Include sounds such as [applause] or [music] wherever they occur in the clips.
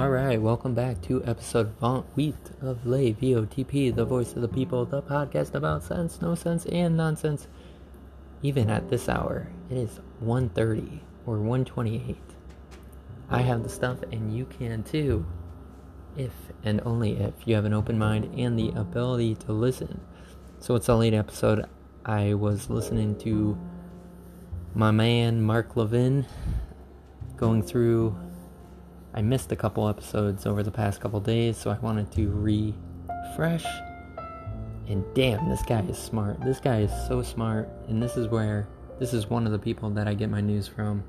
Alright, welcome back to episode Vaunt Wheat of Lay VOTP, the voice of the people, the podcast about sense, no sense, and nonsense. Even at this hour, it is 1.30 or 1.28. I have the stuff and you can too. If and only if you have an open mind and the ability to listen. So it's a late episode. I was listening to my man Mark Levin going through I missed a couple episodes over the past couple days, so I wanted to refresh. And damn, this guy is smart. This guy is so smart, and this is where this is one of the people that I get my news from.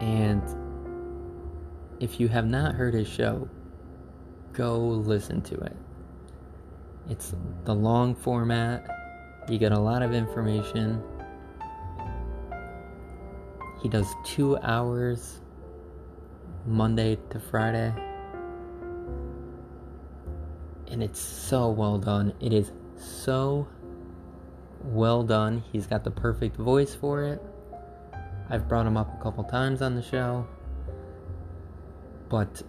And if you have not heard his show, go listen to it. It's the long format. You get a lot of information he does two hours Monday to Friday. And it's so well done. It is so well done. He's got the perfect voice for it. I've brought him up a couple times on the show. But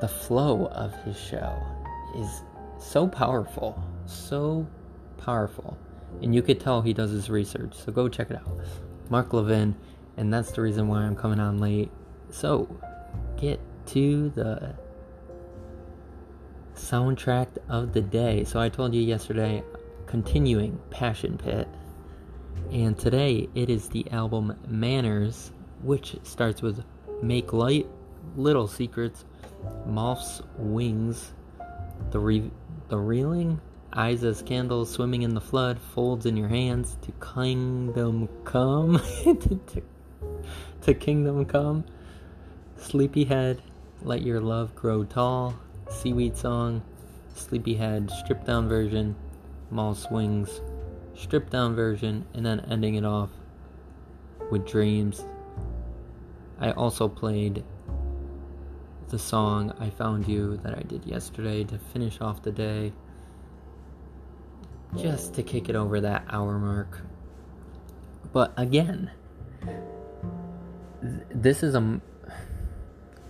the flow of his show is so powerful. So powerful and you could tell he does his research. So go check it out. Mark Levin, and that's the reason why I'm coming on late. So get to the soundtrack of the day. So I told you yesterday, continuing Passion Pit. And today it is the album Manners, which starts with Make Light, Little Secrets, Moth's Wings, The, Re- the Reeling, eyes as candles swimming in the flood, folds in your hands to kingdom come, [laughs] to, to kingdom come. Sleepyhead, let your love grow tall. Seaweed song, Sleepyhead, stripped down version. Moth's Wings, stripped down version, and then ending it off with dreams. I also played the song I Found You that I did yesterday to finish off the day just to kick it over that hour mark. But again, this is a.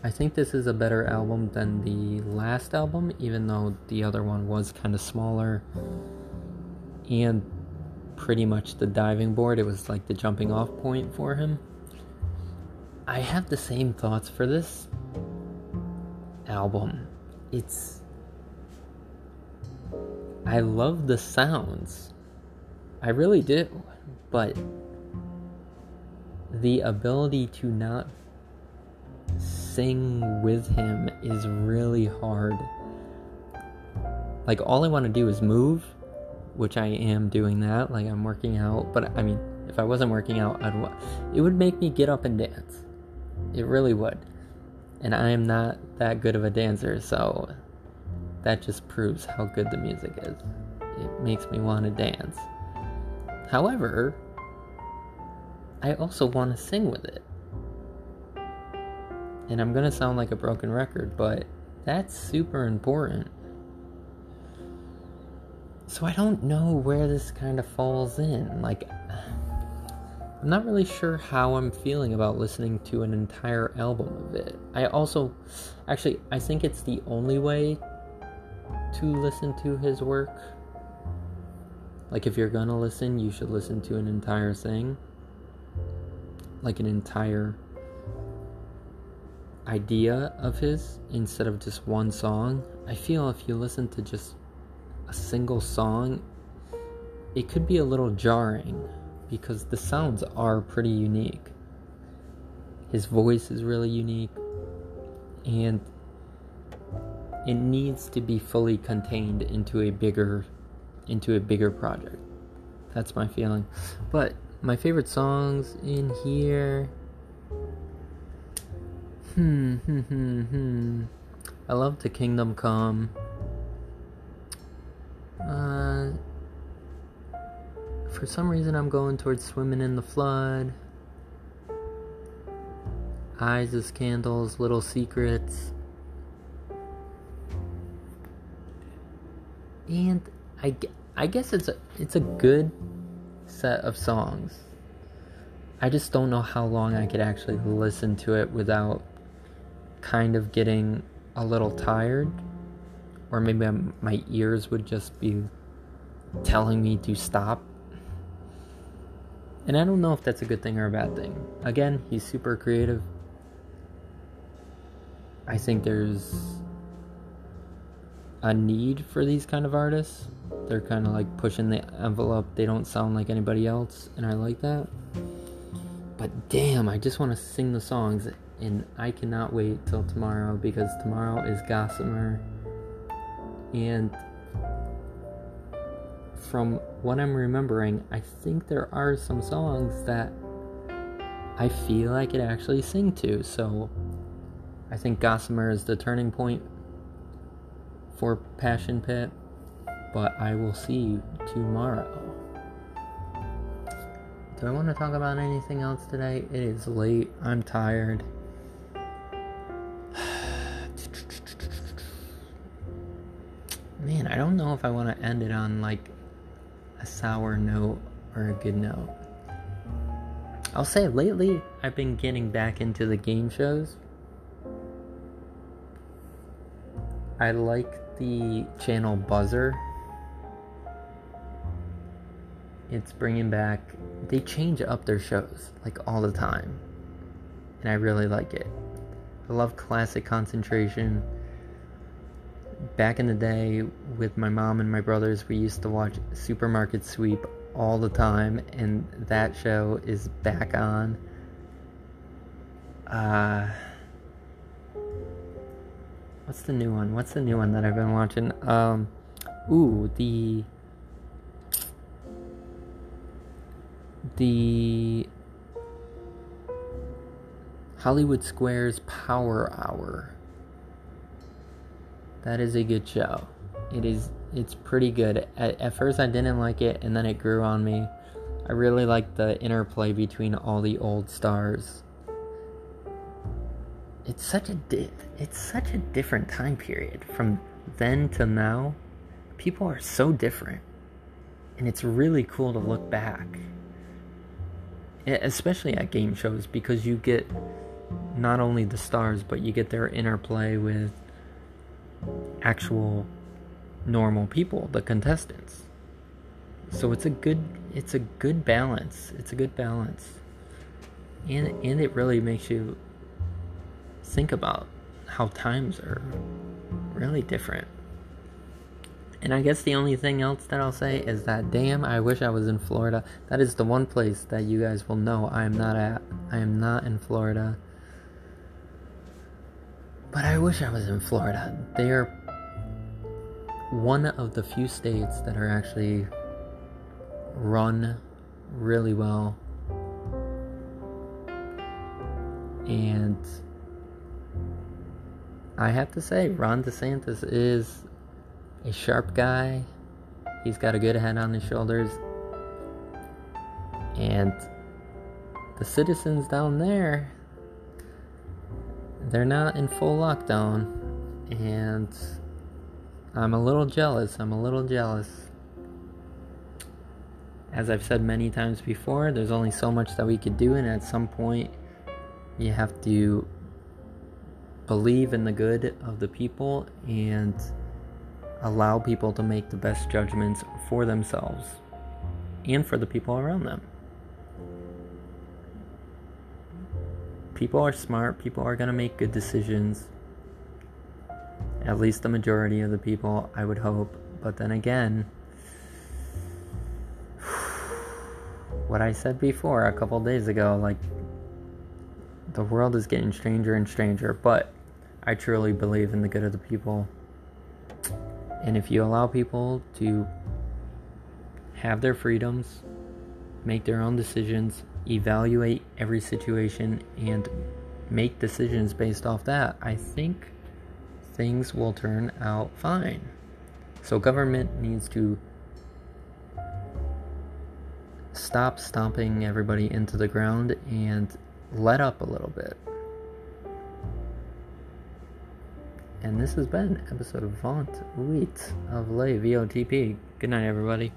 I think this is a better album than the last album, even though the other one was kind of smaller and pretty much the diving board. It was like the jumping off point for him. I have the same thoughts for this album. It's I love the sounds. I really do. But the ability to not sing with him is really hard. Like, all I want to do is move, which I am doing that. Like, I'm working out. But I mean, if I wasn't working out, I'd. It would make me get up and dance. It really would. And I am not that good of a dancer, so that just proves how good the music is. It makes me want to dance. However, I also want to sing with it. And I'm going to sound like a broken record, but that's super important. So I don't know where this kind of falls in. Like, I'm not really sure how I'm feeling about listening to an entire album of it. I also, actually, I think it's the only way to listen to his work. Like, if you're gonna listen, you should listen to an entire thing. Like, an entire idea of his instead of just one song. I feel if you listen to just a single song, it could be a little jarring because the sounds are pretty unique. His voice is really unique, and it needs to be fully contained into a bigger into a bigger project. That's my feeling. But my favorite songs in here Hmm, hmm, hmm, hmm. I love The Kingdom Come. Uh, for some reason, I'm going towards Swimming in the Flood. Eyes as Candles, Little Secrets. and I, I guess it's a it's a good set of songs. I just don't know how long I could actually listen to it without kind of getting a little tired. Or maybe I'm, my ears would just be telling me to stop. And I don't know if that's a good thing or a bad thing. Again, he's super creative. I think there's a need for these kind of artists. They're kind of like pushing the envelope. They don't sound like anybody else, and I like that. But damn, I just want to sing the songs, and I cannot wait till tomorrow because tomorrow is Gossamer. And from what I'm remembering, I think there are some songs that I feel I could actually sing to. So I think Gossamer is the turning point for Passion Pit, but I will see you tomorrow. Do I want to talk about anything else today? It is late. I'm tired. [sighs] Man, I don't know if I want to end it on like a sour note or a good note. I'll say lately I've been getting back into the game shows. I like the channel Buzzr. It's bringing back, they change up their shows like all the time. And I really like it. I love classic concentration. Back in the day with my mom and my brothers, we used to watch Supermarket Sweep all the time, and that show is back on. Uh, what's the new one? What's the new one that I've been watching? Um, ooh, the the Hollywood Squares Power Hour. That is a good show. It is it's pretty good. At, at first I didn't like it and then it grew on me. I really like the interplay between all the old stars. It's such a di- it's such a different time period from then to now. People are so different. And it's really cool to look back. Especially at game shows because you get not only the stars but you get their interplay with actual normal people, the contestants. So it's a good it's a good balance. It's a good balance. And and it really makes you think about how times are really different. And I guess the only thing else that I'll say is that damn, I wish I was in Florida. That is the one place that you guys will know I am not at. I am not in Florida. But I wish I was in Florida. They are one of the few states that are actually run really well. And I have to say, Ron DeSantis is a sharp guy. He's got a good head on his shoulders. And the citizens down there, they're not in full lockdown, and I'm a little jealous. I'm a little jealous. As I've said many times before, there's only so much that we could do, and at some point, you have to believe in the good of the people and allow people to make the best judgments for themselves and for the people around them. people are smart, people are going to make good decisions. At least the majority of the people, I would hope. But then again, [sighs] what I said before a couple days ago, like, the world is getting stranger and stranger, but I truly believe in the good of the people. And if you allow people to have their freedoms, make their own decisions, evaluate every situation and make decisions based off that, I think things will turn out fine. So, government needs to stop stomping everybody into the ground and let up a little bit. And this has been episode of Vaunt Wheat of Lay VOTP. Good night, everybody.